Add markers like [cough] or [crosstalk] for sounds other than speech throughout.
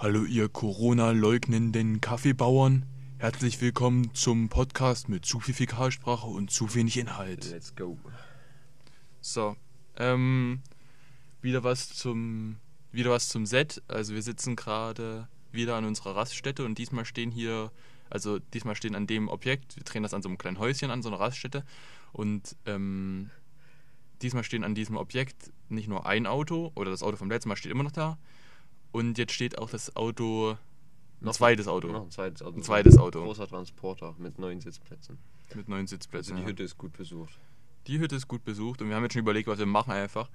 Hallo ihr Corona-leugnenden Kaffeebauern. Herzlich willkommen zum Podcast mit zu viel Fäkalsprache und zu wenig Inhalt. Let's go. So, ähm, wieder was zum, wieder was zum Set. Also wir sitzen gerade wieder an unserer Raststätte und diesmal stehen hier, also diesmal stehen an dem Objekt, wir drehen das an so einem kleinen Häuschen an, so einer Raststätte und ähm, diesmal stehen an diesem Objekt nicht nur ein Auto oder das Auto vom letzten Mal steht immer noch da und jetzt steht auch das Auto, ein Noch- zweites Auto Noch ein zweites Auto. Ein zweites Auto. Großer Transporter mit neun Sitzplätzen. mit neun Sitzplätzen. Also die ja. Hütte ist gut besucht. Die Hütte ist gut besucht und wir haben jetzt schon überlegt, was wir machen einfach.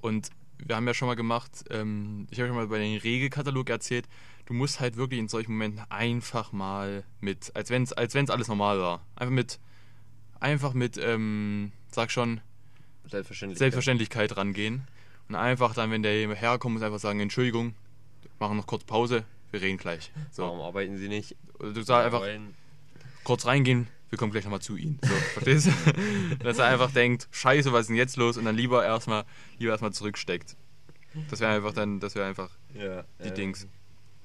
Und wir haben ja schon mal gemacht, ähm, ich habe schon mal bei den Regelkatalog erzählt, du musst halt wirklich in solchen Momenten einfach mal mit, als wenn es als wenn's alles normal war. Einfach mit, einfach mit, ähm, sag schon, Selbstverständlich. Selbstverständlichkeit rangehen. Und einfach dann, wenn der herkommt, muss einfach sagen, Entschuldigung, machen noch kurz Pause, wir reden gleich. Warum So. arbeiten sie nicht? Du sagst einfach, Wollen- kurz reingehen, wir kommen gleich nochmal zu Ihnen. So, [laughs] verstehst du? Dass er einfach denkt, scheiße, was ist denn jetzt los? Und dann lieber erstmal lieber erstmal zurücksteckt. Das wäre einfach dann, das wäre einfach Ja, die äh, Dings.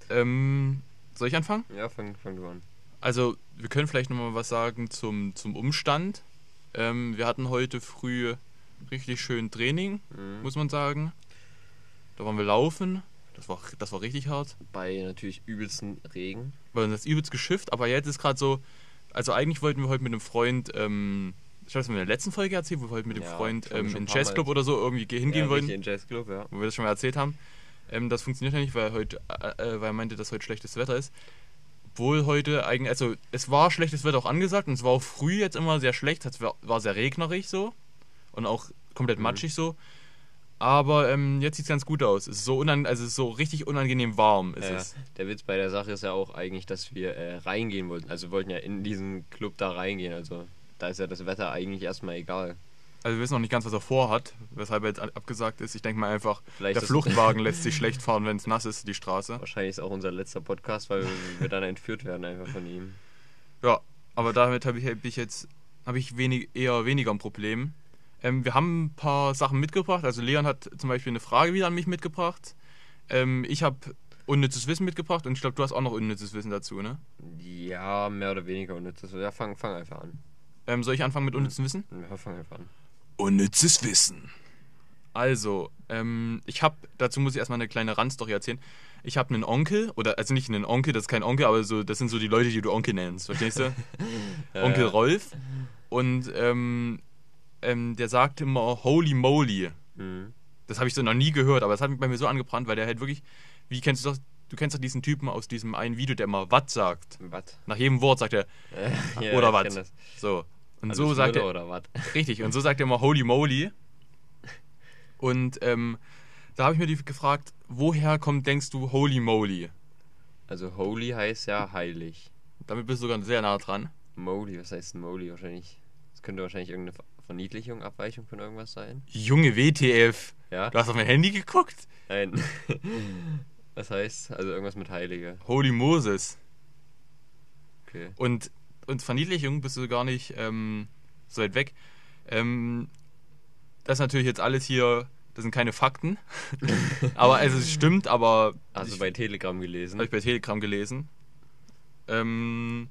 Ähm, soll ich anfangen? Ja, fang, fang du an. Also, wir können vielleicht nochmal was sagen zum, zum Umstand. Ähm, wir hatten heute früh richtig schön Training, Mhm. muss man sagen. Da waren wir laufen. Das war, das war richtig hart. Bei natürlich übelsten Regen. weil das übelst geschifft, aber jetzt ist gerade so, also eigentlich wollten wir heute mit einem Freund, ähm, ich weiß, wir in der letzten Folge erzählt, wo wir heute mit dem Ja, Freund ähm, in ein den paar Mal Jazzclub oder so irgendwie ge- hingehen ja, wollten, in Jazzclub, ja. wo wir das schon mal erzählt haben. Ähm, das funktioniert ja nicht, weil heute, äh, äh, weil er meinte, dass heute schlechtes Wetter ist. Obwohl heute eigentlich, also es war schlechtes Wetter auch angesagt und es war auch früh jetzt immer sehr schlecht, es war, war sehr regnerig so und auch komplett Mhm. matschig so. Aber ähm, jetzt sieht es ganz gut aus. Es ist so unan also es ist so richtig unangenehm warm ist Ja, es. der Witz bei der Sache ist ja auch eigentlich, dass wir äh, reingehen wollten. Also wir wollten ja in diesen Club da reingehen. Also da ist ja das Wetter eigentlich erstmal egal. Also wir wissen noch nicht ganz, was er vorhat, weshalb er jetzt abgesagt ist. Ich denke mal einfach, Vielleicht der Fluchtwagen [laughs] lässt sich schlecht fahren, wenn es nass ist, die Straße. Wahrscheinlich ist auch unser letzter Podcast, weil wir dann entführt werden einfach von ihm. Ja, aber damit habe ich, hab ich jetzt habe ich wenig, eher weniger ein Problem. Ähm, wir haben ein paar Sachen mitgebracht. Also Leon hat zum Beispiel eine Frage wieder an mich mitgebracht. Ähm, ich habe unnützes Wissen mitgebracht und ich glaube, du hast auch noch unnützes Wissen dazu, ne? Ja, mehr oder weniger unnützes. Ja, fang, fang einfach an. Ähm, soll ich anfangen mit unnützem Wissen? Ja, fang einfach an. Unnützes Wissen. Also, ähm, ich habe, dazu muss ich erstmal eine kleine Randstory erzählen. Ich habe einen Onkel, oder also nicht einen Onkel, das ist kein Onkel, aber so, das sind so die Leute, die du Onkel nennst, verstehst du? [laughs] Onkel Rolf. Und ähm, ähm, der sagt immer Holy Moly. Mhm. Das habe ich so noch nie gehört, aber das hat mich bei mir so angebrannt, weil der halt wirklich, wie kennst du das? Du kennst doch diesen Typen aus diesem einen Video, der immer Watt sagt. Was? Nach jedem Wort sagt er [laughs] Äh, [laughs] oder das. So. Und Also so sagt er, oder was? [laughs] Richtig, und so sagt er immer Holy Moly. Und ähm, da habe ich mir die gefragt, woher kommt, denkst du, Holy Moly? Also holy heißt ja heilig. Damit bist du sogar sehr nah dran. Moly, was heißt Moly wahrscheinlich? Das könnte wahrscheinlich irgendeine Verniedlichung, Abweichung von irgendwas sein. Junge WTF. Ja? Du hast auf mein Handy geguckt? Nein. [laughs] was heißt? Also irgendwas mit Heilige. Holy Moses. Okay. Und, und Verniedlichung bist du gar nicht ähm, so weit weg. Ähm, das ist natürlich jetzt alles hier, das sind keine Fakten. [laughs] aber also es stimmt, aber Also ich- bei Telegram gelesen. Habe ich bei Telegram gelesen. Ähm,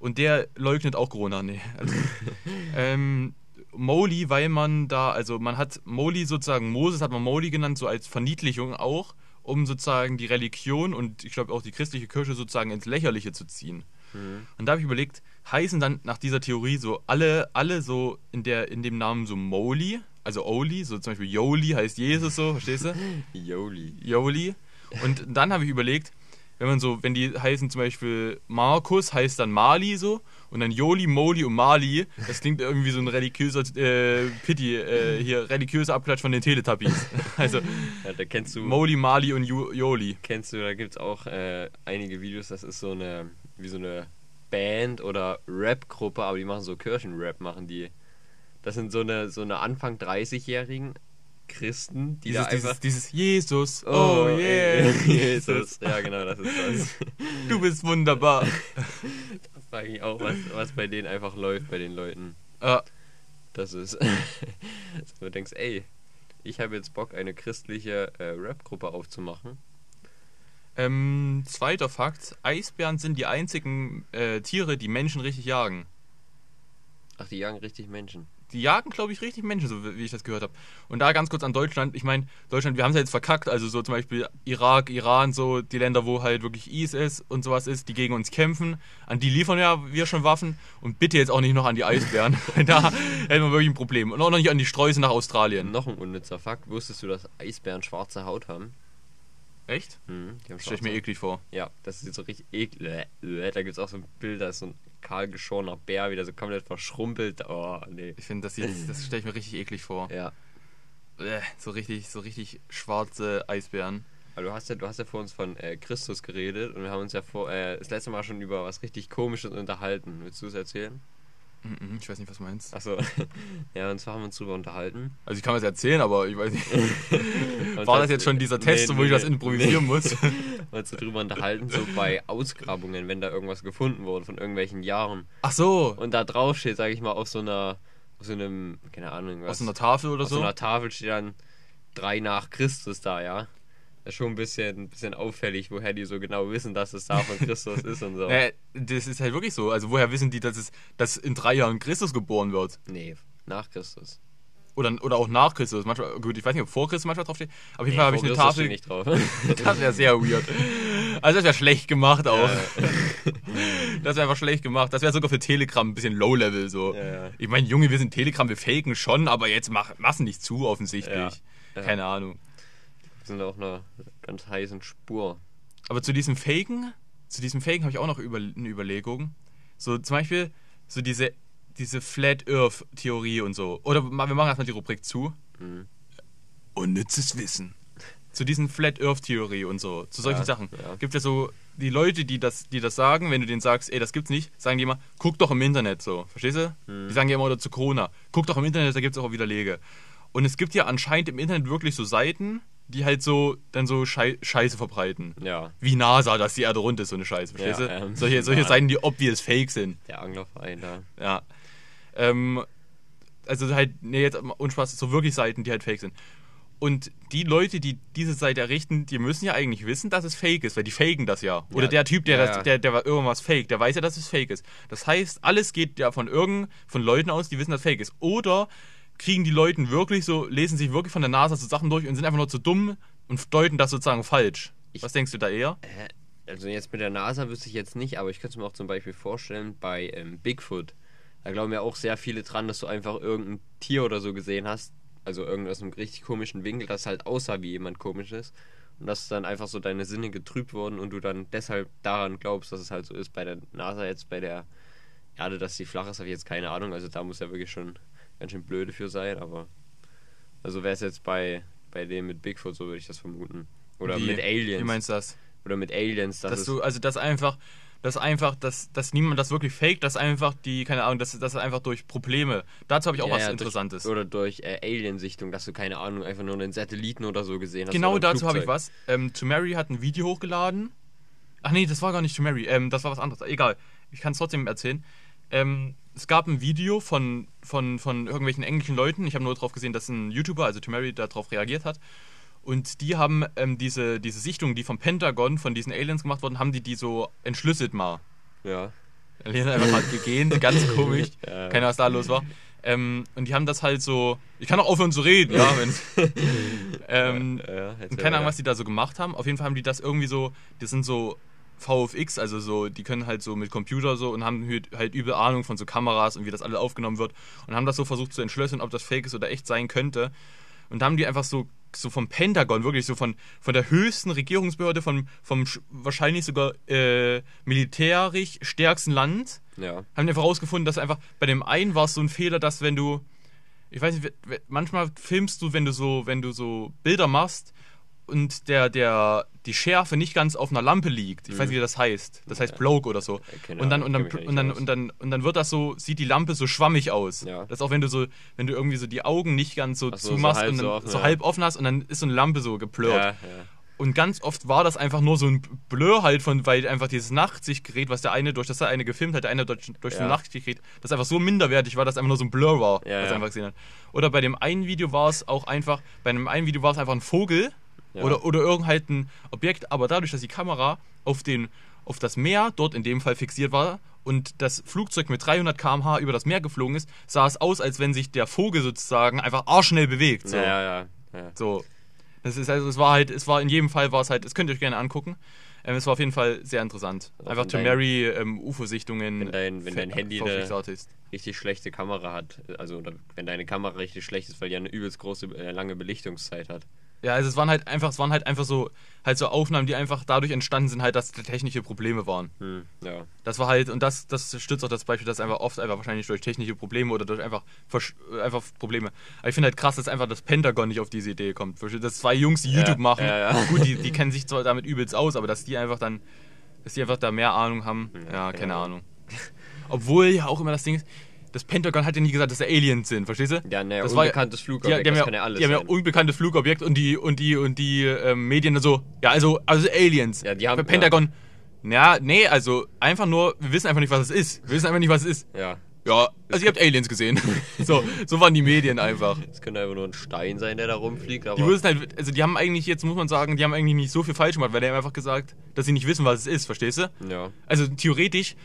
und der leugnet auch Corona. Nee. Also, [laughs] ähm, Moli, weil man da, also man hat Moli sozusagen, Moses hat man Moli genannt, so als Verniedlichung auch, um sozusagen die Religion und ich glaube auch die christliche Kirche sozusagen ins Lächerliche zu ziehen. Mhm. Und da habe ich überlegt, heißen dann nach dieser Theorie so alle, alle so in der, in dem Namen so Moli, also Oli, so zum Beispiel Yoli heißt Jesus so, verstehst du? [laughs] Yoli. Joli. Und dann habe ich überlegt, wenn man so, wenn die heißen zum Beispiel Markus, heißt dann Mali so, und dann Joli, Moli und Mali, das klingt irgendwie so ein religiöser äh, Pity, äh, hier, religiöser Abklatsch von den Teletubbies. [laughs] Also Ja, da kennst du. Moli, Mali und Ju Joli. Kennst du, da gibt es auch äh, einige Videos, das ist so eine, wie so eine Band oder Rap-Gruppe, aber die machen so Kirchenrap, machen die. Das sind so eine, so eine Anfang 30-jährigen Christen, die Dieses, da einfach. dieses, dieses Jesus, oh, ey, yeah, Jesus. Ja, genau, das ist [laughs] das. du bist wunderbar. [laughs] Frage ich auch, was, was bei denen einfach läuft, bei den Leuten. Äh, Das ist. [laughs] dass du denkst, ey, ich habe jetzt Bock, eine christliche äh, Rap-Gruppe aufzumachen. Ähm, zweiter Fakt: Eisbären sind die einzigen äh, Tiere, die Menschen richtig jagen. Ach, die jagen richtig Menschen. Die jagen, glaube ich, richtig Menschen, so wie ich das gehört habe. Und da ganz kurz an Deutschland. Ich meine, Deutschland, wir haben es ja jetzt verkackt. Also so zum Beispiel Irak, Iran, so die Länder, wo halt wirklich IS und sowas ist, die gegen uns kämpfen. An die liefern ja wir schon Waffen. Und bitte jetzt auch nicht noch an die Eisbären. [laughs] [laughs] da hätten wir wirklich ein Problem. Und auch noch nicht an die Sträuße nach Australien. Noch ein unnützer Fakt. Wusstest du, dass Eisbären schwarze Haut haben? Echt? Mhm, die haben Das stelle ich mir eklig vor. Ja, das sieht so richtig eklig. Da gibt es auch so ein Bild, da ist so ein kahl geschorener Bär, wieder so komplett verschrumpelt. Oh, nee. Ich finde, das, [laughs] das stelle ich mir richtig eklig vor. Ja. So richtig, so richtig schwarze Eisbären. Aber du hast ja, du hast ja vor uns von äh, Christus geredet und wir haben uns ja vor, äh, das letzte Mal schon über was richtig Komisches unterhalten. Willst du es erzählen? Mhm, Ich weiß nicht, was du meinst. Achso. [laughs] ja, und zwar haben wir uns drüber unterhalten. Also ich kann was erzählen, aber ich weiß nicht. [laughs] War das jetzt schon dieser Test, Nee, wo ich nee, das improvisieren muss? Wir haben uns darüber unterhalten, so bei Ausgrabungen, wenn da irgendwas gefunden wurde von irgendwelchen Jahren. Ach so, Und da drauf steht, sage ich mal, auf so einer, auf so einem, keine Ahnung, was. aus einer Tafel oder auf so so? einer Tafel steht dann drei nach Christus da, ja. Schon ein bisschen, ein bisschen auffällig, woher die so genau wissen, dass es da von Christus ist und so. [laughs] Äh, das ist halt wirklich so. Also woher wissen die, dass es dass in drei Jahren Christus geboren wird? Nee, nach Christus. Oder, oder auch nach Christus. Manchmal, gut, ich weiß nicht, ob vor Christus manchmal draufsteht. Auf jeden Nee, Fall habe ich eine Christus Tafel. nicht drauf. [laughs] Das wäre sehr weird. Also das wäre schlecht gemacht auch. Ja, [laughs] Das wäre einfach schlecht gemacht. Das wäre sogar für Telegram ein bisschen Low-Level so. Ja. Ich meine, Junge, wir sind Telegram, wir faken schon, aber jetzt mach, massen nicht zu offensichtlich. Ja. Keine Ahnung. Sind auf einer ganz heißen Spur. Aber zu diesem Faken, zu diesem Faken habe ich auch noch über, eine Überlegung. So zum Beispiel so diese, diese Flat Earth Theorie und so. Oder wir machen erstmal die Rubrik zu. Mhm. Unnützes Wissen. Zu diesen Flat Earth Theorie und so, zu solchen Ja, Sachen. ja. Gibt es so die Leute, die das, die das sagen, wenn du denen sagst, ey, das gibt's nicht, sagen die immer, guck doch im Internet so. Verstehst du? Mhm. Die sagen ja immer oder zu Corona, guck doch im Internet, da gibt's auch Widerlege. Und es gibt ja anscheinend im Internet wirklich so Seiten, die halt so dann so Schei Scheiße verbreiten Ja, wie NASA, dass die Erde rund ist, so eine Scheiße, verstehst Ja, du? ähm, solche solche [laughs] ja. Seiten, die obvious fake sind. der Anglerverein da. Ja. Ähm, also halt, nee, jetzt Unspaß, so wirklich Seiten, die halt fake sind. Und die Leute, die diese Seite errichten, die müssen ja eigentlich wissen, dass es fake ist, weil die faken das ja. Oder Ja, der Typ, der, ja, das, der, der irgendwas fake, der weiß ja, dass es fake ist. Das heißt, alles geht ja von irgend, von Leuten aus, die wissen, dass es fake ist. Oder kriegen die Leute wirklich so, lesen sich wirklich von der NASA so Sachen durch und sind einfach nur zu dumm und deuten das sozusagen falsch. Ich- Was denkst du da eher? Äh, Also jetzt mit der NASA wüsste ich jetzt nicht, aber ich könnte mir auch zum Beispiel vorstellen bei ähm, Bigfoot. Da glauben ja auch sehr viele dran, dass du einfach irgendein Tier oder so gesehen hast, also irgend aus einem richtig komischen Winkel, das halt aussah wie jemand komisches. Und dass dann einfach so deine Sinne getrübt wurden und du dann deshalb daran glaubst, dass es halt so ist. Bei der NASA jetzt, bei der Erde, dass sie flach ist, habe ich jetzt keine Ahnung. Also da muss ja wirklich schon ganz schön blöde für sein, aber also wäre es jetzt bei, bei dem mit Bigfoot, so würde ich das vermuten. Oder Wie- mit Aliens. Wie meinst du das? Oder mit Aliens, das dass du, also dass einfach, dass einfach, dass, dass niemand das wirklich faked, dass einfach die, keine Ahnung, dass das einfach durch Probleme. Dazu habe ich auch Ja, was ja, Interessantes. Durch, oder durch äh, Aliensichtung, dass du keine Ahnung, einfach nur einen Satelliten oder so gesehen hast. genau dazu habe ich was. Ähm, To Mary hat ein Video hochgeladen. Ach nee, das war gar nicht To Mary, ähm, das war was anderes. Egal, ich kann es trotzdem erzählen. Ähm, es gab ein Video von, von, von irgendwelchen englischen Leuten. Ich habe nur darauf gesehen, dass ein YouTuber, also To Mary, darauf reagiert hat. Und die haben ähm, diese, diese Sichtung, die vom Pentagon, von diesen Aliens gemacht wurden, haben die die so entschlüsselt mal. Ja. Lena einfach gerade gegähnt, ganz [laughs] komisch. Ja. Keine Ahnung, was da los war. Ähm, und die haben das halt so. Ich kann auch aufhören zu reden, ja. [laughs] Ähm, ja, und keine Ahnung, was die da so gemacht haben. Auf jeden Fall haben die das irgendwie so. Das sind so VFX, also so, die können halt so mit Computer so und haben halt- übel Ahnung von so Kameras und wie das alles aufgenommen wird. Und haben das so versucht zu entschlüsseln, ob das fake ist oder echt sein könnte. Und da haben die einfach so, so vom Pentagon, wirklich so von, von der höchsten Regierungsbehörde, vom, vom sch- wahrscheinlich sogar äh, militärisch stärksten Land, Ja. haben die einfach rausgefunden, dass einfach bei dem einen war es so ein Fehler, dass wenn du, ich weiß nicht, manchmal filmst du, wenn du so, wenn du so Bilder machst und der, der, die Schärfe nicht ganz auf einer Lampe liegt. Ich weiß nicht, wie das heißt. Das heißt. Bloke oder so. Und dann, und Ahnung, dann, kenn mich und dann, nicht aus. und dann, und dann wird das so, sieht die Lampe so schwammig aus. Ja. Das ist auch wenn du so, wenn du irgendwie so die Augen nicht ganz so so, so zumachst halb und dann so so, offen, ja. halb offen hast und dann ist so eine Lampe so geplört. Ja. Und ganz oft war das einfach nur so ein Blur halt von, weil einfach dieses Nachtsichtgerät, was der eine durch das der eine gefilmt hat, der eine durch, durch Ja. das Nachtsichtgerät, das einfach so minderwertig war, dass einfach nur so ein Blur war, Ja, was er ja. einfach gesehen hat. Oder bei dem einen Video war es auch einfach, bei einem einen Video war es einfach ein Vogel Ja. Oder, oder irgend halt ein Objekt, aber dadurch, dass die Kamera auf, den, auf das Meer dort in dem Fall fixiert war und das Flugzeug mit 300 km/h über das Meer geflogen ist, sah es aus, als wenn sich der Vogel sozusagen einfach arschschnell bewegt. So. Ja, ja, ja. So. Das ist also, es war halt, es war in jedem Fall war es halt, das könnt ihr euch gerne angucken. Ähm, es war auf jeden Fall sehr interessant. Auch Einfach to Mary ähm, UFO-Sichtungen. Wenn dein- wenn dein Handy eine-. Richtig schlechte Kamera hat. Also, oder wenn deine Kamera richtig schlecht ist, weil die eine übelst große, äh, lange Belichtungszeit hat. Ja, also es waren halt einfach, es waren halt einfach so, halt so Aufnahmen, die einfach dadurch entstanden sind, halt, dass technische Probleme waren. Hm, ja. Das war halt, und das, das stützt auch das Beispiel, dass einfach oft einfach wahrscheinlich durch technische Probleme oder durch einfach, einfach Probleme. Aber ich finde halt krass, dass einfach das Pentagon nicht auf diese Idee kommt. Dass zwei Jungs, die Ja, YouTube machen, ja, ja. gut, die, die kennen sich zwar damit übelst aus, aber dass die einfach dann, dass die einfach da mehr Ahnung haben, ja, Ja, keine. Ahnung. [laughs] Obwohl ja auch immer das Ding ist, das Pentagon hat ja nie gesagt, dass da Aliens sind, verstehst du? Ja, ne, Das war ja- unbekanntes Die, Flugobjekt, die haben das ja, kann ja alles die haben ja unbekanntes Flugobjekt und die und die und die ähm, Medien so, ja, also also Aliens. Ja, die haben- Für Pentagon. Ja. nee, also einfach nur, wir wissen einfach nicht, was es ist. Wir wissen einfach nicht, was es ist. ja. Ja, also ihr habt Aliens gesehen. [laughs] so, so waren die Medien einfach. Es könnte einfach nur ein Stein sein, der da rumfliegt, aber. Die wussten halt, also die haben eigentlich jetzt, muss man sagen, die haben eigentlich nicht so viel falsch gemacht, weil die haben einfach gesagt, dass sie nicht wissen, was es ist, verstehst du? ja. Also theoretisch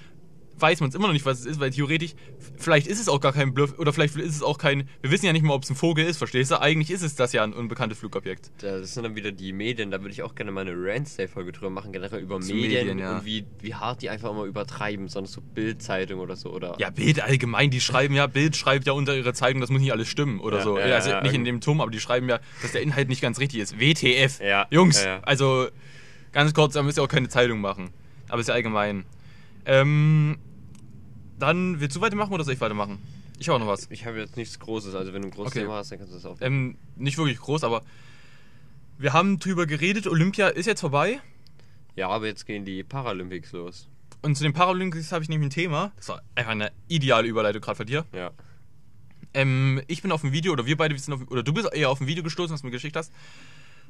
weiß man es immer noch nicht, was es ist, weil theoretisch, vielleicht ist es auch gar kein Bluff oder vielleicht ist es auch kein, wir wissen ja nicht mal, ob es ein Vogel ist, verstehst du? Eigentlich ist es das ja ein unbekanntes Flugobjekt. Das sind dann wieder die Medien, da würde ich auch gerne mal eine Randstay-Folge drüber machen, generell über Medien, Medien, ja. und wie, wie hart die einfach immer übertreiben, sonst so Bildzeitung oder so, oder. Ja, Bild allgemein, die schreiben ja, Bild schreibt ja unter ihrer Zeitung, das muss nicht alles stimmen oder Ja, so. ja, also nicht in dem Turm, aber die schreiben ja, dass der Inhalt nicht ganz richtig ist. WTF. Ja, Jungs, also ganz kurz, da müsst ihr auch keine Zeitung machen. Aber ist ja allgemein. Ähm, dann willst du weitermachen oder soll ich weitermachen? Ich habe auch noch was. Ich habe jetzt nichts Großes, also wenn du ein großes Okay. Thema hast, dann kannst du das auch. Ähm, nicht wirklich groß, aber wir haben drüber geredet. Olympia ist jetzt vorbei. ja, aber jetzt gehen die Paralympics los. Und zu den Paralympics habe ich nämlich ein Thema. Das war einfach eine ideale Überleitung gerade von dir. Ja. Ähm, ich bin auf dem Video, oder wir beide sind auf, oder du bist eher auf ein Video gestoßen, was du mir geschickt hast,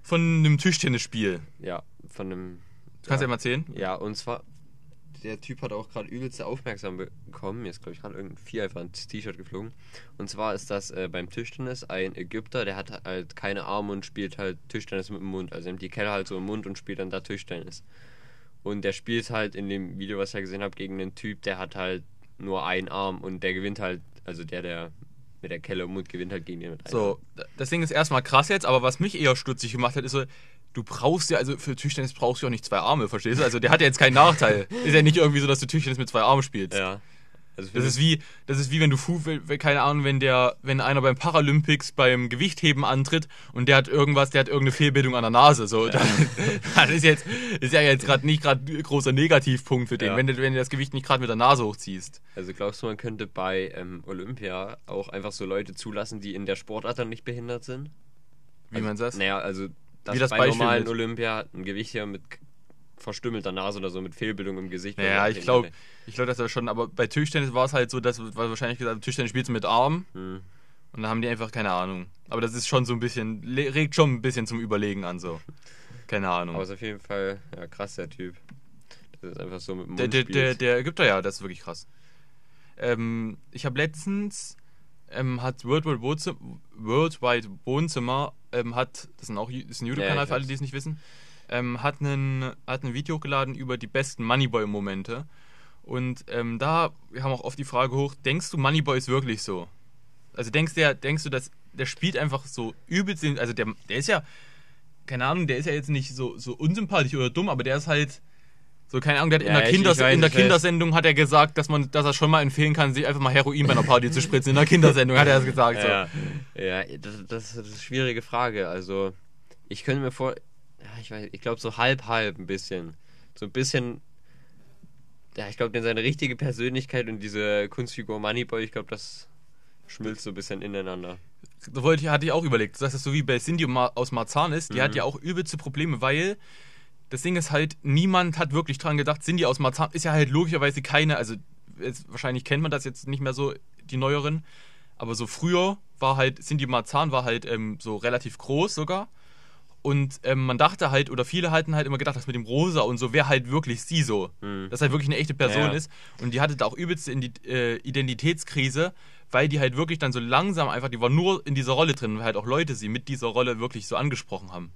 von einem Tischtennisspiel. Ja, von einem. Kannst du ja mal erzählen. Ja, und zwar, der Typ hat auch gerade übelste Aufmerksamkeit bekommen. Mir ist, glaube ich, gerade irgendein Vieh einfach ins T-Shirt geflogen. Und zwar ist das äh, beim Tischtennis ein Ägypter, der hat halt keine Arme und spielt halt Tischtennis mit dem Mund. Also nimmt die Kelle halt so im Mund und spielt dann da Tischtennis. Und der spielt halt in dem Video, was ich ja gesehen habe, gegen einen Typ, der hat halt nur einen Arm und der gewinnt halt, also der, der mit der Kelle im Mund gewinnt halt gegen den mit einem So, das Ding ist erstmal krass jetzt, aber was mich eher stutzig gemacht hat, ist so, du brauchst ja, also für Tischtennis brauchst du auch nicht zwei Arme, verstehst du? Also der hat ja jetzt keinen Nachteil. [laughs] ist ja nicht irgendwie so, dass du Tischtennis mit zwei Armen spielst. Ja. Also Das ist wie, das ist wie wenn du Fu, keine Ahnung, wenn der, wenn einer beim Paralympics beim Gewichtheben antritt und der hat irgendwas, der hat irgendeine Fehlbildung an der Nase, so. Das, [laughs] das ist jetzt, ist ja jetzt gerade nicht gerade großer Negativpunkt für den, Ja. wenn du, wenn du das Gewicht nicht gerade mit der Nase hochziehst. Also glaubst du, man könnte bei ähm, Olympia auch einfach so Leute zulassen, die in der Sportart dann nicht behindert sind? Wie meinst du das? Naja, also dass Wie das bei Beispiel normalen mit- Olympia ein Gewichtheber mit k- verstümmelter Nase oder so, mit Fehlbildung im Gesicht. Naja, oder ich glaube, ich glaube, das war schon, aber bei Tischtennis war es halt so, dass, war wahrscheinlich gesagt, Tischtennis spielst du mit Armen Hm. und dann haben die einfach keine Ahnung. Aber das ist schon so ein bisschen, regt schon ein bisschen zum Überlegen an, so. Keine Ahnung. Aber ist auf jeden Fall ja, krass, der Typ. Das ist einfach so mit dem Mund Der, der, der, der Ägypter, ja, das ist wirklich krass. Ähm, ich habe letztens, ähm, hat Worldwide Wohnzimmer, Worldwide Wohnzimmer, ähm, hat, das, sind auch, das ist ein YouTube-Kanal Ja, für alle, die es nicht wissen, ähm, hat, einen, hat ein Video hochgeladen über die besten Moneyboy-Momente. Und ähm, da wir haben auch oft die Frage hoch, denkst du, Moneyboy ist wirklich so? Also denkst, der, denkst du, dass der spielt einfach so übelst, also der, der ist ja, keine Ahnung, der ist ja jetzt nicht so, so unsympathisch oder dumm, aber der ist halt so, keine Ahnung, der hat in Ja, der, ich- Kinders ich weiß, in der. Kindersendung hat er gesagt, dass man, dass er schon mal empfehlen kann, sich einfach mal Heroin bei einer Party zu spritzen. In der Kindersendung hat er das gesagt. So. Ja, ja das, das, ist eine schwierige Frage. Also, ich könnte mir vor. Ja, ich weiß, ich glaube so halb, halb ein bisschen. So ein bisschen. Ja, ich glaube, denn seine richtige Persönlichkeit und diese Kunstfigur Moneyboy, ich glaube, das schmilzt so ein bisschen ineinander. Da wollte ich, hatte ich auch überlegt, dass das so wie bei Cindy aus Marzahn ist. Die Mhm. hat ja auch übelste Probleme, weil das Ding ist halt, niemand hat wirklich dran gedacht, Cindy aus Marzahn ist ja halt logischerweise keine, also jetzt, wahrscheinlich kennt man das jetzt nicht mehr so, die neueren, aber so früher war halt, Cindy Marzahn war halt ähm, so relativ groß sogar. Und ähm, man dachte halt, oder viele hatten halt immer gedacht, das mit dem Rosa und so wäre halt wirklich sie so. Mhm. Dass halt wirklich eine echte Person Ja, ja. ist. Und die hatte da auch übelste äh, Identitätskrise, weil die halt wirklich dann so langsam einfach, die war nur in dieser Rolle drin, weil halt auch Leute sie mit dieser Rolle wirklich so angesprochen haben.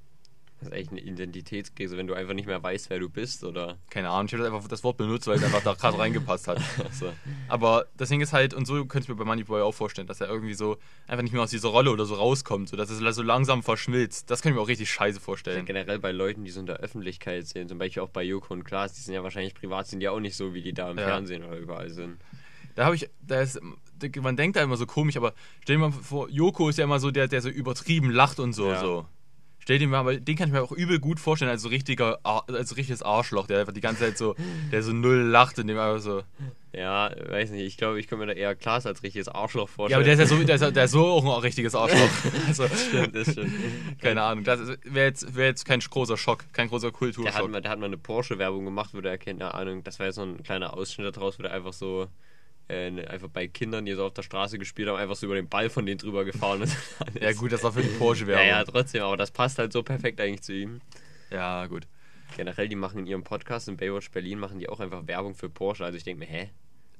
Das ist echt eine Identitätskrise, wenn du einfach nicht mehr weißt, wer du bist, oder? Keine Ahnung, ich habe einfach das Wort benutzt, weil es einfach da gerade reingepasst hat. [laughs] So. Aber das Ding ist halt, und so könnte ich mir bei Moneyboy auch vorstellen, dass er irgendwie so einfach nicht mehr aus dieser Rolle oder so rauskommt, so dass es so langsam verschmilzt. Das kann ich mir auch richtig scheiße vorstellen. Generell bei Leuten, die so in der Öffentlichkeit sind, zum Beispiel auch bei Joko und Klaas, die sind ja wahrscheinlich privat, sind ja auch nicht so, wie die da im Ja. Fernsehen oder überall sind. Da habe ich, da ist, man denkt da immer so komisch, aber stell dir mal vor, Joko ist ja immer so der, der so übertrieben lacht und so. Ja. so. Stell dir mal, aber den kann ich mir auch übel gut vorstellen als so richtiger, als richtiges Arschloch, der einfach die ganze Zeit so, der so null lacht und dem einfach so. Ja, weiß nicht, ich glaube, ich kann mir da eher Klaas als richtiges Arschloch Ja, vorstellen. aber der ist ja so, der ist, ja- der ist so auch ein richtiges Arschloch. [laughs] Also, stimmt, das stimmt. keine Ahnung. Das wäre jetzt, wär jetzt kein großer Schock, kein großer Der hat, Kulturschock. mal, der hat mal eine Porsche-Werbung gemacht, wo der, keine Ahnung, das war jetzt so ein kleiner Ausschnitt daraus, wo der einfach so, äh, ne- einfach bei Kindern, die so auf der Straße gespielt haben, einfach so über den Ball von denen drüber gefahren ist. [laughs] Ja, gut, das war für die Ja, Porsche-Werbung. ja, trotzdem, aber das passt halt so perfekt eigentlich zu ihm. ja, gut. Generell, die machen in ihrem Podcast in Baywatch Berlin, machen die auch einfach Werbung für Porsche. Also ich denke mir, hä?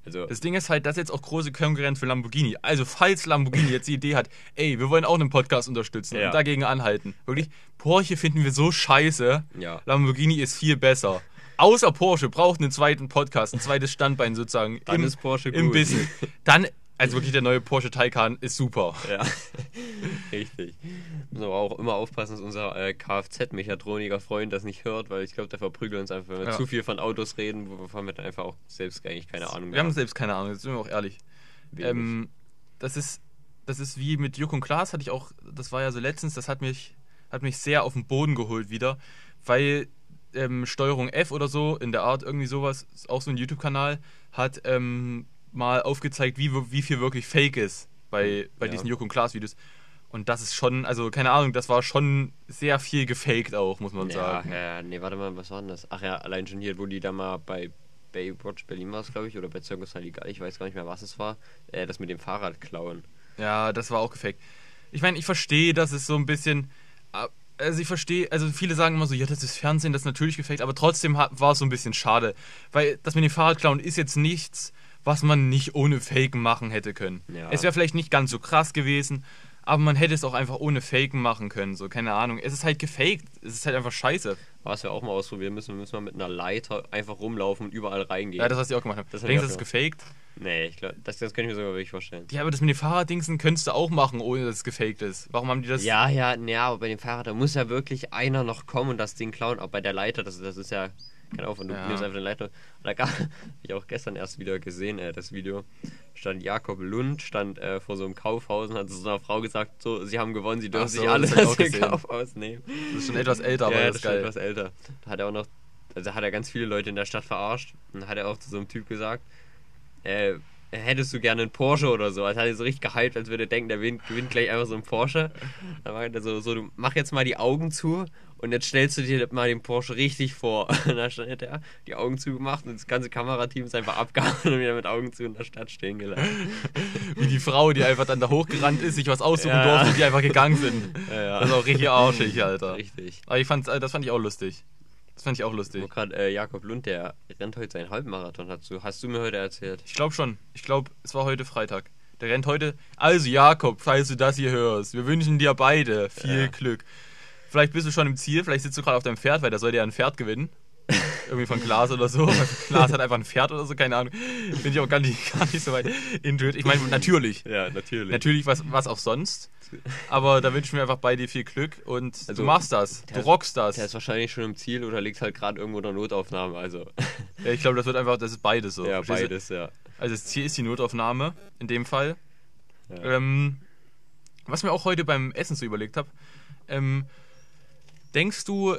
Also, Das Ding ist halt, das ist jetzt auch große Konkurrenz für Lamborghini. Also, falls Lamborghini jetzt die Idee hat, [laughs] ey, wir wollen auch einen Podcast unterstützen Ja. und dagegen anhalten. Wirklich, Porsche finden wir so scheiße. Ja. Lamborghini ist viel besser. Außer Porsche braucht einen zweiten Podcast, ein zweites Standbein sozusagen Dann im, ist Porsche im gut. Business. Dann, also wirklich der neue Porsche Taycan ist super. ja, [laughs] richtig. Müssen aber auch immer aufpassen, dass unser äh, Kfz-Mechatroniker Freund das nicht hört, weil ich glaube, der verprügelt uns einfach, wenn wir Ja. zu viel von Autos reden, wovon wir dann einfach auch selbst eigentlich keine Ahnung Wir haben selbst keine Ahnung, jetzt sind wir auch ehrlich. Ähm, das ist, das ist wie mit Joko und Klaas hatte ich auch, das war ja so letztens, das hat mich, hat mich sehr auf den Boden geholt wieder, weil ähm, Steuerung F oder so, in der Art irgendwie sowas, ist auch so ein YouTube-Kanal, hat ähm, mal aufgezeigt, wie, wie viel wirklich Fake ist bei, bei Ja. diesen Joko und Klaas-Videos. Und das ist schon, also keine Ahnung, das war schon sehr viel gefaked auch, muss man ja, sagen. ja, nee, warte mal, was war denn das? Ach ja, allein schon hier, wo die da mal bei Baywatch Berlin war es, glaube ich, oder bei Circus Halligalli, ich weiß gar nicht mehr, was es war, äh, das mit dem Fahrrad klauen. Ja, das war auch gefaked. Ich meine, ich verstehe, dass es so ein bisschen. Äh, Also ich verstehe, also viele sagen immer so, ja, das ist Fernsehen, das ist natürlich gefaked, aber trotzdem war es so ein bisschen schade. Weil das mit dem Fahrradklauen ist jetzt nichts, was man nicht ohne Faken machen hätte können. Ja. Es wäre vielleicht nicht ganz so krass gewesen, aber man hätte es auch einfach ohne Faken machen können. So, keine Ahnung. Es ist halt gefaked. Es ist halt einfach scheiße. Was wir auch mal ausprobieren müssen, wir müssen mal mit einer Leiter einfach rumlaufen und überall reingehen. Ja, das, was ich auch gemacht habe. Das Denkst du, das ist gefaked? Nee, ich glaube, das, das kann ich mir sogar wirklich vorstellen. Ja, aber das mit den Fahrraddingsen könntest du auch machen, ohne dass es gefaked ist. Warum haben die das? Ja, ja, ja, aber bei dem Fahrrad, da muss ja wirklich einer noch kommen und das Ding klauen. Aber bei der Leiter, das, das ist ja kein Aufwand. Du Ja. nimmst einfach den Leiter. Da gab [laughs] ich auch gestern erst wieder gesehen, äh, das Video. Stand Jakob Lund, stand äh, vor so einem Kaufhaus und hat zu so einer Frau gesagt: So, sie haben gewonnen, sie dürfen so, sich alles aus auch dem. Kaufhaus nehmen. Das ist schon etwas älter, aber ja, das ist geil. etwas älter. Da hat er auch noch, also hat er ganz viele Leute in der Stadt verarscht. Und hat er auch zu so einem Typ gesagt, äh, hättest du gerne einen Porsche oder so. Also hat er so richtig gehypt, als würde er denken, der gewinnt, gewinnt gleich einfach so einen Porsche. Dann meinte er so, so, du mach jetzt mal die Augen zu und jetzt stellst du dir mal den Porsche richtig vor. [laughs] Und dann hat er die Augen zugemacht und das ganze Kamerateam ist einfach abgehauen und wieder mit Augen zu in der Stadt stehen gelassen. [laughs] Wie die Frau, die einfach dann da hochgerannt ist, sich was aussuchen Ja. durfte und die einfach gegangen sind. Ja, ja. Das ist auch richtig arschig, Alter. Richtig. Aber ich fand, das fand ich auch lustig. Das fand ich auch lustig. Wo gerade äh, Jakob Lund, der rennt heute seinen Halbmarathon, hast du, hast du mir heute erzählt. Ich glaube schon. Ich glaube, es war heute Freitag. Der rennt heute. Also, Jakob, falls du das hier hörst, wir wünschen dir beide viel Ja. Glück. Vielleicht bist du schon im Ziel, vielleicht sitzt du gerade auf deinem Pferd, weil der sollte ja ein Pferd gewinnen. Irgendwie von Glas oder so. Glas hat einfach ein Pferd oder so, keine Ahnung. Bin ich auch gar nicht, [laughs] gar nicht so weit into it. Ich meine, natürlich. Ja, natürlich. Natürlich, was, was auch sonst. Aber da wünschen wir einfach bei dir viel Glück und Also, du machst das. Du rockst das. Der ist wahrscheinlich schon im Ziel oder liegt halt gerade irgendwo in der Notaufnahme. Also, [laughs] Ja, ich glaube, das wird einfach, das ist beides so. ja, Verstehst du? beides, ja. Also das Ziel ist die Notaufnahme, in dem Fall. Ja. Ähm, was mir auch heute beim Essen so überlegt habe, ähm, denkst du,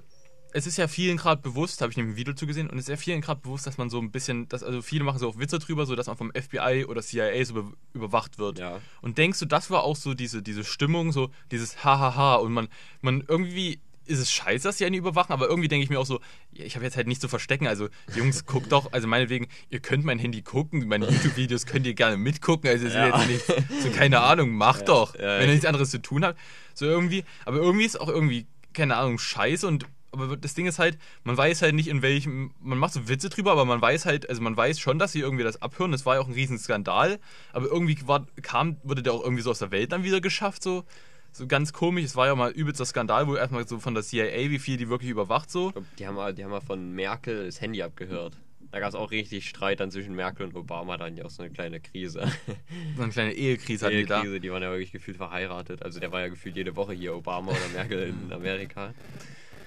es ist ja vielen gerade bewusst, habe ich nämlich ein Video zugesehen, und es ist ja vielen gerade bewusst, dass man so ein bisschen, dass, also viele machen so auch Witze drüber, so dass man vom FBI oder CIA so be- überwacht wird. Ja. Und denkst du, das war auch so diese, diese Stimmung, so dieses Hahaha und man, man irgendwie ist es scheiße, dass sie einen überwachen, aber irgendwie denke ich mir auch so, ja, ich habe jetzt halt nichts zu verstecken. Also, Jungs, guckt doch, also meinetwegen, ihr könnt mein Handy gucken, meine [laughs] YouTube-Videos könnt ihr gerne mitgucken. Also, Ja. jetzt nicht so, keine Ahnung, macht doch, ja, wenn ihr nichts anderes zu tun habt. So irgendwie, aber irgendwie ist auch irgendwie, keine Ahnung, scheiße und aber das Ding ist halt, man weiß halt nicht in welchem, man macht so Witze drüber, aber man weiß halt, also man weiß schon, dass sie irgendwie das abhören, das war ja auch ein Riesenskandal, aber irgendwie war, kam, wurde der auch irgendwie so aus der Welt dann wieder geschafft, so. so ganz komisch. Es war ja mal übelster Skandal, wo erstmal so von der CIA, wie viel die wirklich überwacht so. Glaub, die, haben mal, die haben mal von Merkel das Handy abgehört. Da gab es auch richtig Streit dann zwischen Merkel und Obama, dann ja auch so eine kleine Krise. [laughs] So eine kleine Ehekrise hatten die da. Die waren ja wirklich gefühlt verheiratet. Also der war ja gefühlt jede Woche hier, Obama oder Merkel in Amerika.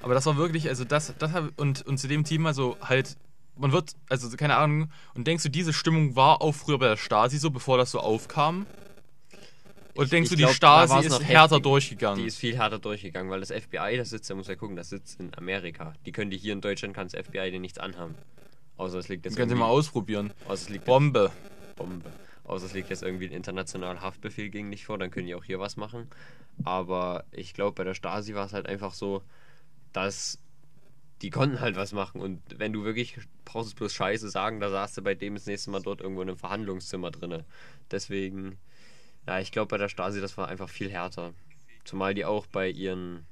Aber das war wirklich, also das, das und, und zu dem Thema so halt, man wird, also keine Ahnung, und denkst du, diese Stimmung war auch früher bei der Stasi so, bevor das so aufkam? Oder denkst ich du, glaub, die da Stasi ist noch härter heftig. durchgegangen? Die ist viel härter durchgegangen, weil das FBI, das sitzt, da muss ja gucken, das sitzt in Amerika. Die können die hier in Deutschland, kann das FBI denen nichts anhaben. Außer es liegt jetzt könnt ihr mal ausprobieren. außer es liegt Bombe. Bombe. Außer es liegt jetzt irgendwie ein internationaler Haftbefehl gegen dich vor, dann können die auch hier was machen. Aber ich glaube, bei der Stasi war es halt einfach so, dass die konnten halt was machen. Und wenn du wirklich brauchst bloß Scheiße sagen, da saß du bei dem das nächste Mal dort irgendwo in einem Verhandlungszimmer drinne. Deswegen, ja, ich glaube bei der Stasi, das war einfach viel härter. Zumal die auch bei ihren,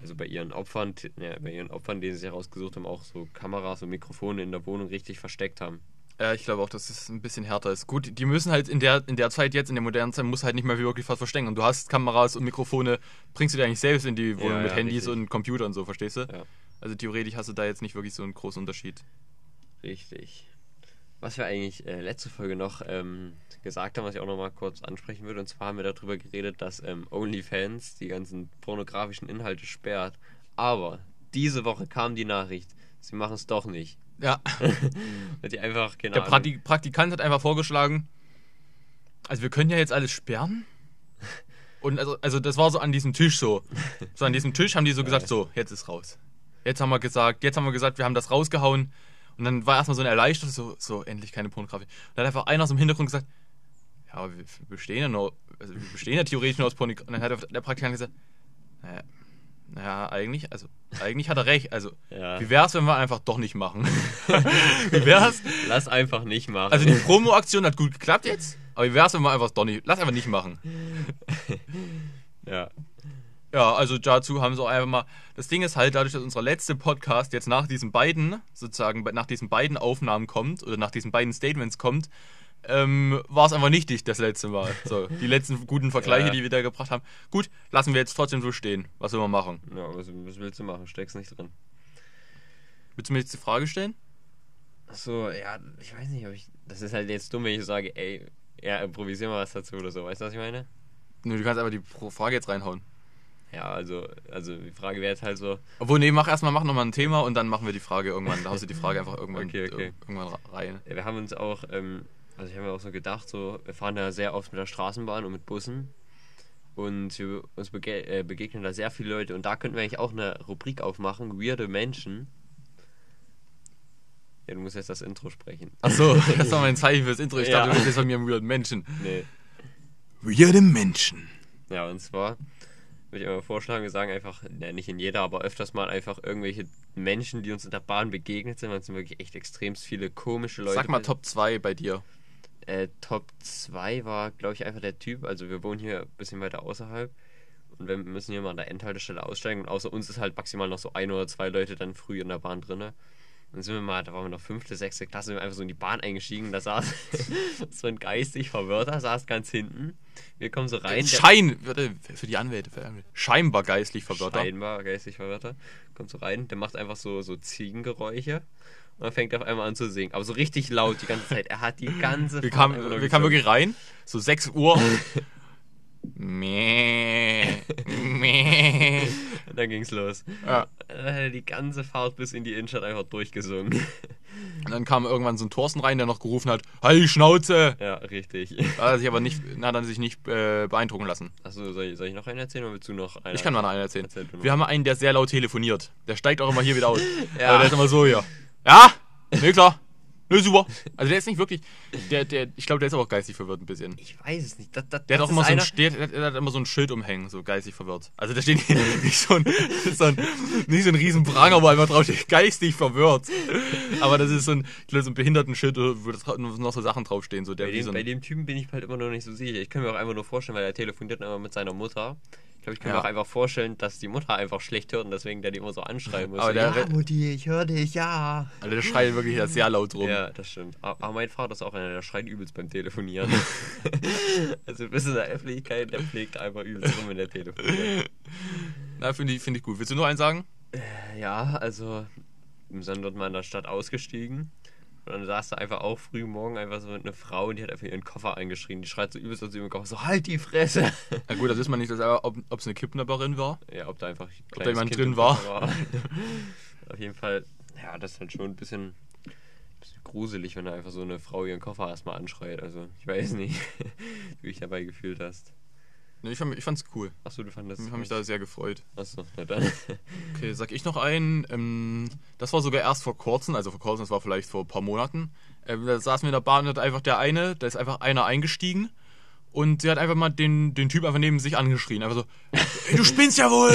also bei ihren Opfern, ja, bei ihren Opfern, die sie sich herausgesucht haben, auch so Kameras und Mikrofone in der Wohnung richtig versteckt haben. Ja, ich glaube auch, dass es ein bisschen härter ist. Gut, die müssen halt in der, in der Zeit jetzt, in der modernen Zeit, muss halt nicht mehr wirklich was verstecken. Und du hast Kameras und Mikrofone, bringst du dir eigentlich selbst in die Wohnung Ja, mit ja, Handys richtig. und Computer und so, verstehst du? Ja. Also theoretisch hast du da jetzt nicht wirklich so einen großen Unterschied. Richtig. Was wir eigentlich äh, letzte Folge noch ähm, gesagt haben, was ich auch noch mal kurz ansprechen würde, und zwar haben wir darüber geredet, dass ähm, OnlyFans die ganzen pornografischen Inhalte sperrt. Aber diese Woche kam die Nachricht, sie machen es doch nicht. Ja, [laughs] Weil die einfach, keine der Ahnung, Praktik Praktikant hat einfach vorgeschlagen, also wir können ja jetzt alles sperren. Und also, also das war so an diesem Tisch so. So an diesem Tisch haben die so gesagt, so, jetzt ist raus. Jetzt haben wir gesagt, jetzt haben wir gesagt, wir haben das rausgehauen. Und dann war erstmal so eine Erleichterung, so, so endlich keine Pornografie. Und dann hat einfach einer aus dem Hintergrund gesagt, ja, aber wir bestehen ja nur, also wir bestehen ja theoretisch nur aus Pornografie. Und dann hat der Praktikant gesagt, naja, naja, eigentlich, also eigentlich hat er recht. Also, Ja. wie wär's, wenn wir einfach doch nicht machen? [laughs] wie wär's? Lass einfach nicht machen. Also die Promo-Aktion hat gut geklappt jetzt, aber wie wär's, wenn wir einfach doch nicht, lass einfach nicht machen. [laughs] ja. Ja, also dazu haben sie auch einfach mal. Das Ding ist halt, dadurch, dass unser letzter Podcast jetzt nach diesen beiden, sozusagen, nach diesen beiden Aufnahmen kommt, oder nach diesen beiden Statements kommt, ähm, war es einfach nicht dicht das letzte Mal. So, die letzten guten Vergleiche, Ja. die wir da gebracht haben. Gut, lassen wir jetzt trotzdem so stehen. Was will man machen? ja was, was willst du machen? Steckst nicht drin. Willst du mir jetzt die Frage stellen? Achso, ja, ich weiß nicht, ob ich. Das ist halt jetzt dumm, wenn ich sage, ey, ja, improvisier mal was dazu oder so. Weißt du, was ich meine? Nö, du kannst einfach die Frage jetzt reinhauen. Ja, also, also die Frage wäre jetzt halt so, Obwohl, nee, mach erstmal, mach nochmal ein Thema und dann machen wir die Frage irgendwann. Da haust du die Frage einfach irgendwann, Okay, okay. irgendwann ra- rein. Ja, wir haben uns auch, ähm, also ich habe mir auch so gedacht, so, wir fahren ja sehr oft mit der Straßenbahn und mit Bussen und wir, uns bege äh, begegnen da sehr viele Leute und da könnten wir eigentlich auch eine Rubrik aufmachen, weirde Menschen. Ja, du musst jetzt das Intro sprechen. Achso, [laughs] das war mein Zeichen fürs Intro. Ich Ja. dachte, du bist jetzt von mir weirden Menschen. Nee. Weirde Menschen. Ja, und zwar würde ich einmal vorschlagen, wir sagen einfach, ja, nicht in jeder, aber öfters mal einfach irgendwelche Menschen, die uns in der Bahn begegnet sind, weil es sind wirklich echt extrem viele komische Leute. Sag mal Top 2 bei dir. Äh, Top 2 war, glaube ich, einfach der Typ. Also wir wohnen hier ein bisschen weiter außerhalb und wir müssen hier mal an der Endhaltestelle aussteigen und außer uns ist halt maximal noch so ein oder zwei Leute dann früh in der Bahn drinne. Dann sind wir mal, da waren wir noch fünfte, sechste Klasse, sind wir einfach so in die Bahn eingestiegen. Da saß [laughs] so ein geistig Verwirrter, saß ganz hinten. Wir kommen so rein. Schein, für die Anwälte, für Anwälte. scheinbar geistlich verwirrt. Scheinbar geistig Verwirrter. Kommt so rein, der macht einfach so, so Ziegengeräusche und dann fängt er auf einmal an zu singen. Aber so richtig laut die ganze Zeit. Er hat die ganze Wir Fahrt kamen, wir kamen wirklich rein, so 6 Uhr. [laughs] Mäh. Und dann ging's los. Ja. Dann hat er die ganze Fahrt bis in die Innenstadt einfach durchgesungen. Und dann kam irgendwann so ein Thorsten rein, der noch gerufen hat, halt die Schnauze! ja, richtig. Hat er sich aber nicht, hat er sich nicht äh, beeindrucken lassen. Achso, soll ich, soll ich noch einen erzählen oder willst du noch einen? Ich kann mal noch einen erzählen. Erzähl. Wir haben einen, der sehr laut telefoniert. Der steigt auch immer hier wieder aus. [laughs] Ja. Aber der ist immer so hier. Ja? Nee, klar. Nee, super. Also der ist nicht wirklich. Der, der, ich glaube, der ist aber auch geistig verwirrt ein bisschen. Ich weiß es nicht. Das, das, Der hat auch immer so ein, einer- der, der, hat immer so ein Schild umhängen, so geistig verwirrt. Also da steht [laughs] nicht so ein, so ein, nicht so ein riesen Pranger, wo einfach drauf steht, geistig verwirrt. Aber das ist so ein, ich glaube, so ein Behindertenschild, wo das noch so Sachen draufstehen. So der Bei dem, so bei ein, dem Typen bin ich halt immer noch nicht so sicher. Ich kann mir auch einfach nur vorstellen, weil er telefoniert immer mit seiner Mutter. Ich glaube, ich kann Ja. mir auch einfach vorstellen, dass die Mutter einfach schlecht hört und deswegen der die immer so anschreien muss. Aber der ja, Mutti, ich höre dich, ja. Also der schreit wirklich sehr laut rum. Ja, das stimmt. Aber mein Vater ist auch einer, der schreit übelst beim Telefonieren. [laughs] also bis in der Öffentlichkeit, der pflegt einfach übelst rum, wenn der telefoniert. Na, finde ich, find ich gut. Willst du noch einen sagen? Ja, also wir sind dort mal in der Stadt ausgestiegen. Und dann saß da einfach auch früh morgen einfach so eine Frau und die hat einfach ihren Koffer eingeschrien. Die schreit so übelst aus ihrem Koffer, so halt die Fresse. Na gut, das ist man nicht, dass er- ob es eine Kippnapperin war. Ja, ob da einfach Ob da jemand Kind drin war. Koffer [laughs] Auf jeden Fall, ja, das ist halt schon ein bisschen, bisschen gruselig, wenn da einfach so eine Frau ihren Koffer erstmal anschreit. Also, ich weiß nicht, [laughs] wie du dich dabei gefühlt hast. Nee, ich, fand, ich fand's cool. Achso, du fandest Ich habe mich da sehr gefreut. Achso, na dann. [laughs] Okay, sag ich noch einen. Ähm, das war sogar erst vor kurzem, also vor kurzem, das war vielleicht vor ein paar Monaten. Ähm, da saßen wir in der Bahn und hat einfach der eine, da ist einfach einer eingestiegen und sie hat einfach mal den, den Typ einfach neben sich angeschrien. Einfach so, [laughs] ey, du spinnst ja wohl!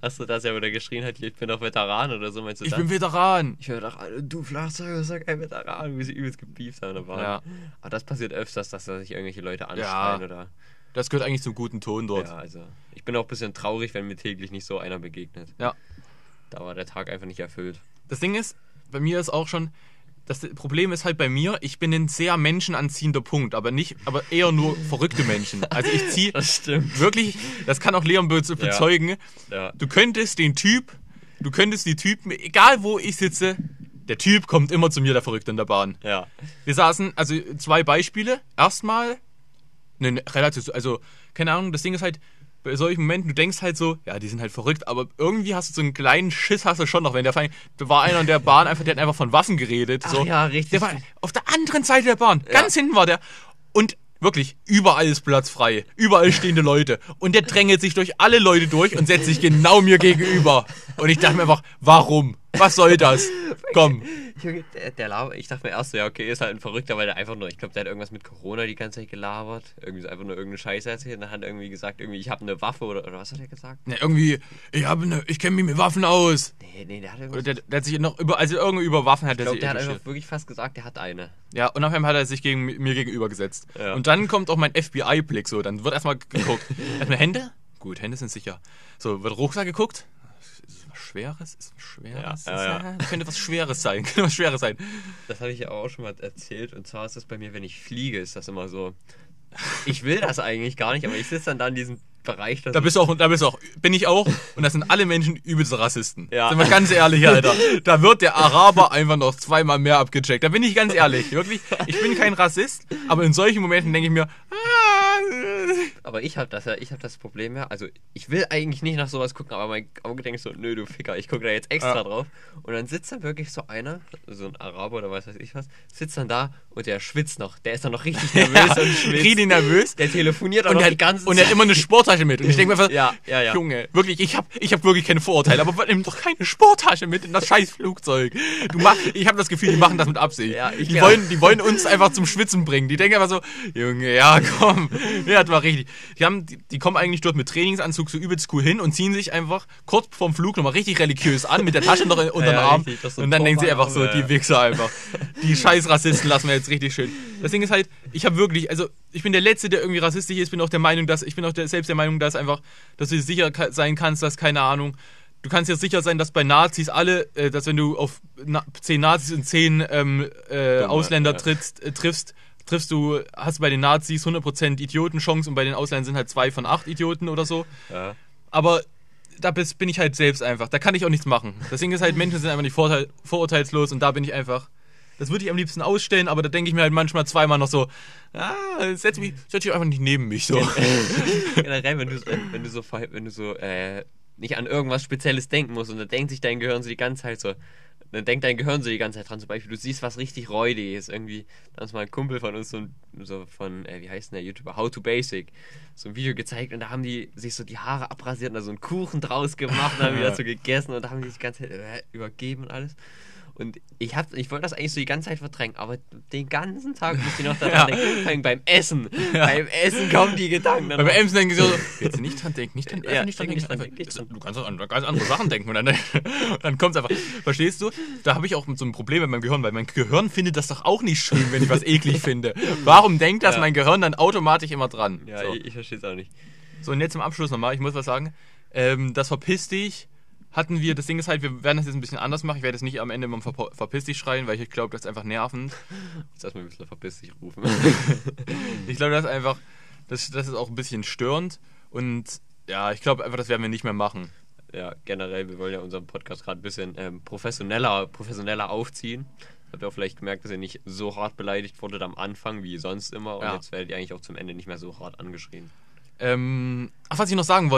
Achso, dass er wieder geschrien hat, ich bin doch Veteran oder so, meinst du Ich das? bin Veteran! Ich doch, Alter, du Schlagzeuger, sag ein Veteran, wie sie übelst gebieft haben. Da war. Ja. Aber das passiert öfters, dass da sich irgendwelche Leute anschreien Ja. oder. Das gehört eigentlich zum guten Ton dort. Ja, also. Ich bin auch ein bisschen traurig, wenn mir täglich nicht so einer begegnet. Ja. Da war der Tag einfach nicht erfüllt. Das Ding ist, bei mir ist auch schon, das Problem ist halt bei mir, ich bin ein sehr menschenanziehender Punkt, aber nicht, aber eher nur verrückte Menschen. Also ich ziehe [laughs] Das stimmt. wirklich, das kann auch Leon be bezeugen, Ja. du könntest den Typ, du könntest die Typen, egal wo ich sitze, der Typ kommt immer zu mir, der Verrückte in der Bahn. Ja. Wir saßen, also zwei Beispiele. Erstmal, ne, relativ, also, keine Ahnung, das Ding ist halt, bei solchen Momenten, du denkst halt so, ja, die sind halt verrückt, aber irgendwie hast du so einen kleinen Schiss, hast du schon noch, wenn der vor allem- da war einer in der Bahn, einfach, der hat einfach von Waffen geredet. Ach so. ja, richtig. Der war auf der anderen Seite der Bahn, ganz hinten war der. Und wirklich, überall ist Platz frei, überall stehende Leute. Und der drängelt sich durch alle Leute durch und setzt sich genau mir gegenüber. Und ich dachte mir einfach, warum? Was soll das? Komm. Junge, der, der Laber, ich dachte mir erst so, ja, okay, ist halt ein Verrückter, weil der einfach nur, ich glaube, der hat irgendwas mit Corona die ganze Zeit gelabert. Irgendwie so einfach nur irgendeine Scheiße erzählt. Und dann hat er irgendwie gesagt, irgendwie, ich habe eine Waffe oder, oder was hat er gesagt? Ja, irgendwie, ich habe ne, ich kenne mich mit Waffen aus. Nee, nee, der hat Oder irgendwas. der, der hat sich noch über, also irgendwie über Waffen hat ich er glaube, sich der hat einfach wirklich fast gesagt, der hat eine. Ja, und auf einmal hat er sich gegen, mir gegenüber gesetzt. Ja. Und dann kommt auch mein FBI-Blick so. Dann wird erstmal geguckt. [laughs] erstmal Hände? Gut, Hände sind sicher. So, wird Rucksack geguckt? Schweres? Ist was Schweres? Ja, ja, ja. [laughs] Könnte was Schweres sein. [laughs] Könnte was Schweres sein. Das habe ich ja auch schon mal erzählt. Und zwar ist das bei mir, wenn ich fliege, ist das immer so. Ich will das eigentlich gar nicht, aber ich sitze dann da in diesem Bereich. Da bist du auch, da bist du auch, bin ich auch. Und das sind alle Menschen übelste Rassisten. Ja. Sind wir ganz ehrlich, Alter. Da wird der Araber einfach noch zweimal mehr abgecheckt. Da bin ich ganz ehrlich. Wirklich, ich bin kein Rassist, aber in solchen Momenten denke ich mir, ah, Aber ich habe das ja, ich habe das Problem ja. Also ich will eigentlich nicht nach sowas gucken, aber mein Auge denkt so, nö, du Ficker, ich gucke da jetzt extra Ja. drauf. Und dann sitzt da wirklich so einer, so ein Araber oder was weiß ich was, sitzt dann da und der schwitzt noch. Der ist dann noch richtig [laughs] nervös und schwitzt. Richtig nervös. Der telefoniert auch Und noch er, die ganze und er hat immer eine Sporttasche mit. Und ich denke mir einfach, Ja, ja, ja. Junge, wirklich, ich habe ich hab wirklich keine Vorurteile, aber nimm doch keine Sporttasche mit in das scheiß Flugzeug. Du mach, ich habe das Gefühl, die machen das mit Absicht. Ja, ich die, ja. wollen, die wollen uns einfach zum Schwitzen bringen. Die denken einfach so, Junge, ja, komm. Ja, war richtig. Die, haben, die, die kommen eigentlich dort mit Trainingsanzug so übelst cool hin und ziehen sich einfach kurz vorm Flug nochmal richtig religiös an, mit der Tasche noch in- unter den Ja, Arm. richtig, so und dann denken sie einfach so, ja, die ja. Wichser einfach. [laughs] Die scheiß Rassisten lassen wir jetzt richtig schön. Das Ding ist halt, ich habe wirklich, also ich bin der Letzte, der irgendwie rassistisch ist, bin auch der Meinung, dass, ich bin auch der, selbst der Meinung, dass einfach, dass du sicher sein kannst, dass, keine Ahnung, du kannst dir sicher sein, dass bei Nazis alle, äh, dass wenn du auf na, zehn Nazis und zehn ähm, äh, Ausländer ja. trittst, äh, triffst, triffst du, hast bei den Nazis 100% Idiotenchance und bei den Ausländern sind halt zwei von acht Idioten oder so. Ja. Aber da bin ich halt selbst einfach. Da kann ich auch nichts machen. Deswegen ist halt, Menschen sind einfach nicht vorteil, vorurteilslos und da bin ich einfach. Das würde ich am liebsten ausstellen, aber da denke ich mir halt manchmal zweimal noch so, ah, setz mich, setz dich einfach nicht neben mich so. [laughs] Generell, wenn du, [laughs] wenn, du so, wenn du so äh, nicht an irgendwas Spezielles denken musst und dann denkt sich dein Gehirn so die ganze Zeit so, dann denkt dein Gehirn so die ganze Zeit dran. Zum Beispiel, du siehst was richtig räudiges. Irgendwie, da hat uns mal ein Kumpel von uns so, so von, äh, wie heißt denn der YouTuber? How to Basic. So ein Video gezeigt und da haben die sich so die Haare abrasiert und da so einen Kuchen draus gemacht und haben die [laughs] das so gegessen und da haben die sich die ganze Zeit äh, übergeben und alles. Und ich, hab, ich wollte das eigentlich so die ganze Zeit verdrängen, aber den ganzen Tag muss ich noch daran [laughs] Ja. denken. Vor allem beim Essen. Beim Essen kommen die Gedanken. dann Weil bei noch. Ems denken sie so, [laughs] jetzt nicht dran denken, nicht dran, Ja, einfach nicht dran denk denken. nicht dran, denk nicht Einfach, du kannst auch an ganz andere Sachen denken und dann, und [laughs] dann kommt es einfach. Verstehst du? Da habe ich auch so ein Problem mit meinem Gehirn, weil mein Gehirn findet das doch auch nicht schön, wenn ich was eklig finde. Warum denkt das Ja. mein Gehirn dann automatisch immer dran? Ja, so. ich, ich verstehe es auch nicht. So, und jetzt zum Abschluss nochmal, ich muss was sagen. Ähm, das Verpiss dich hatten wir, das Ding ist halt, wir werden das jetzt ein bisschen anders machen. Ich werde jetzt nicht am Ende mal Ver Verpiss dich schreien, weil ich glaube, das ist einfach nervend. [laughs] Jetzt erstmal ein bisschen Verpiss dich rufen. [laughs] ich glaube, das ist einfach, das, das ist auch ein bisschen störend. Und ja, ich glaube einfach, das werden wir nicht mehr machen. Ja, generell, wir wollen ja unseren Podcast gerade ein bisschen ähm, professioneller, professioneller aufziehen. Habt ihr auch vielleicht gemerkt, dass ihr nicht so hart beleidigt wurdet am Anfang wie sonst immer. Und Ja. jetzt werdet ihr eigentlich auch zum Ende nicht mehr so hart angeschrien. Ähm, ach, was ich noch sagen wollte.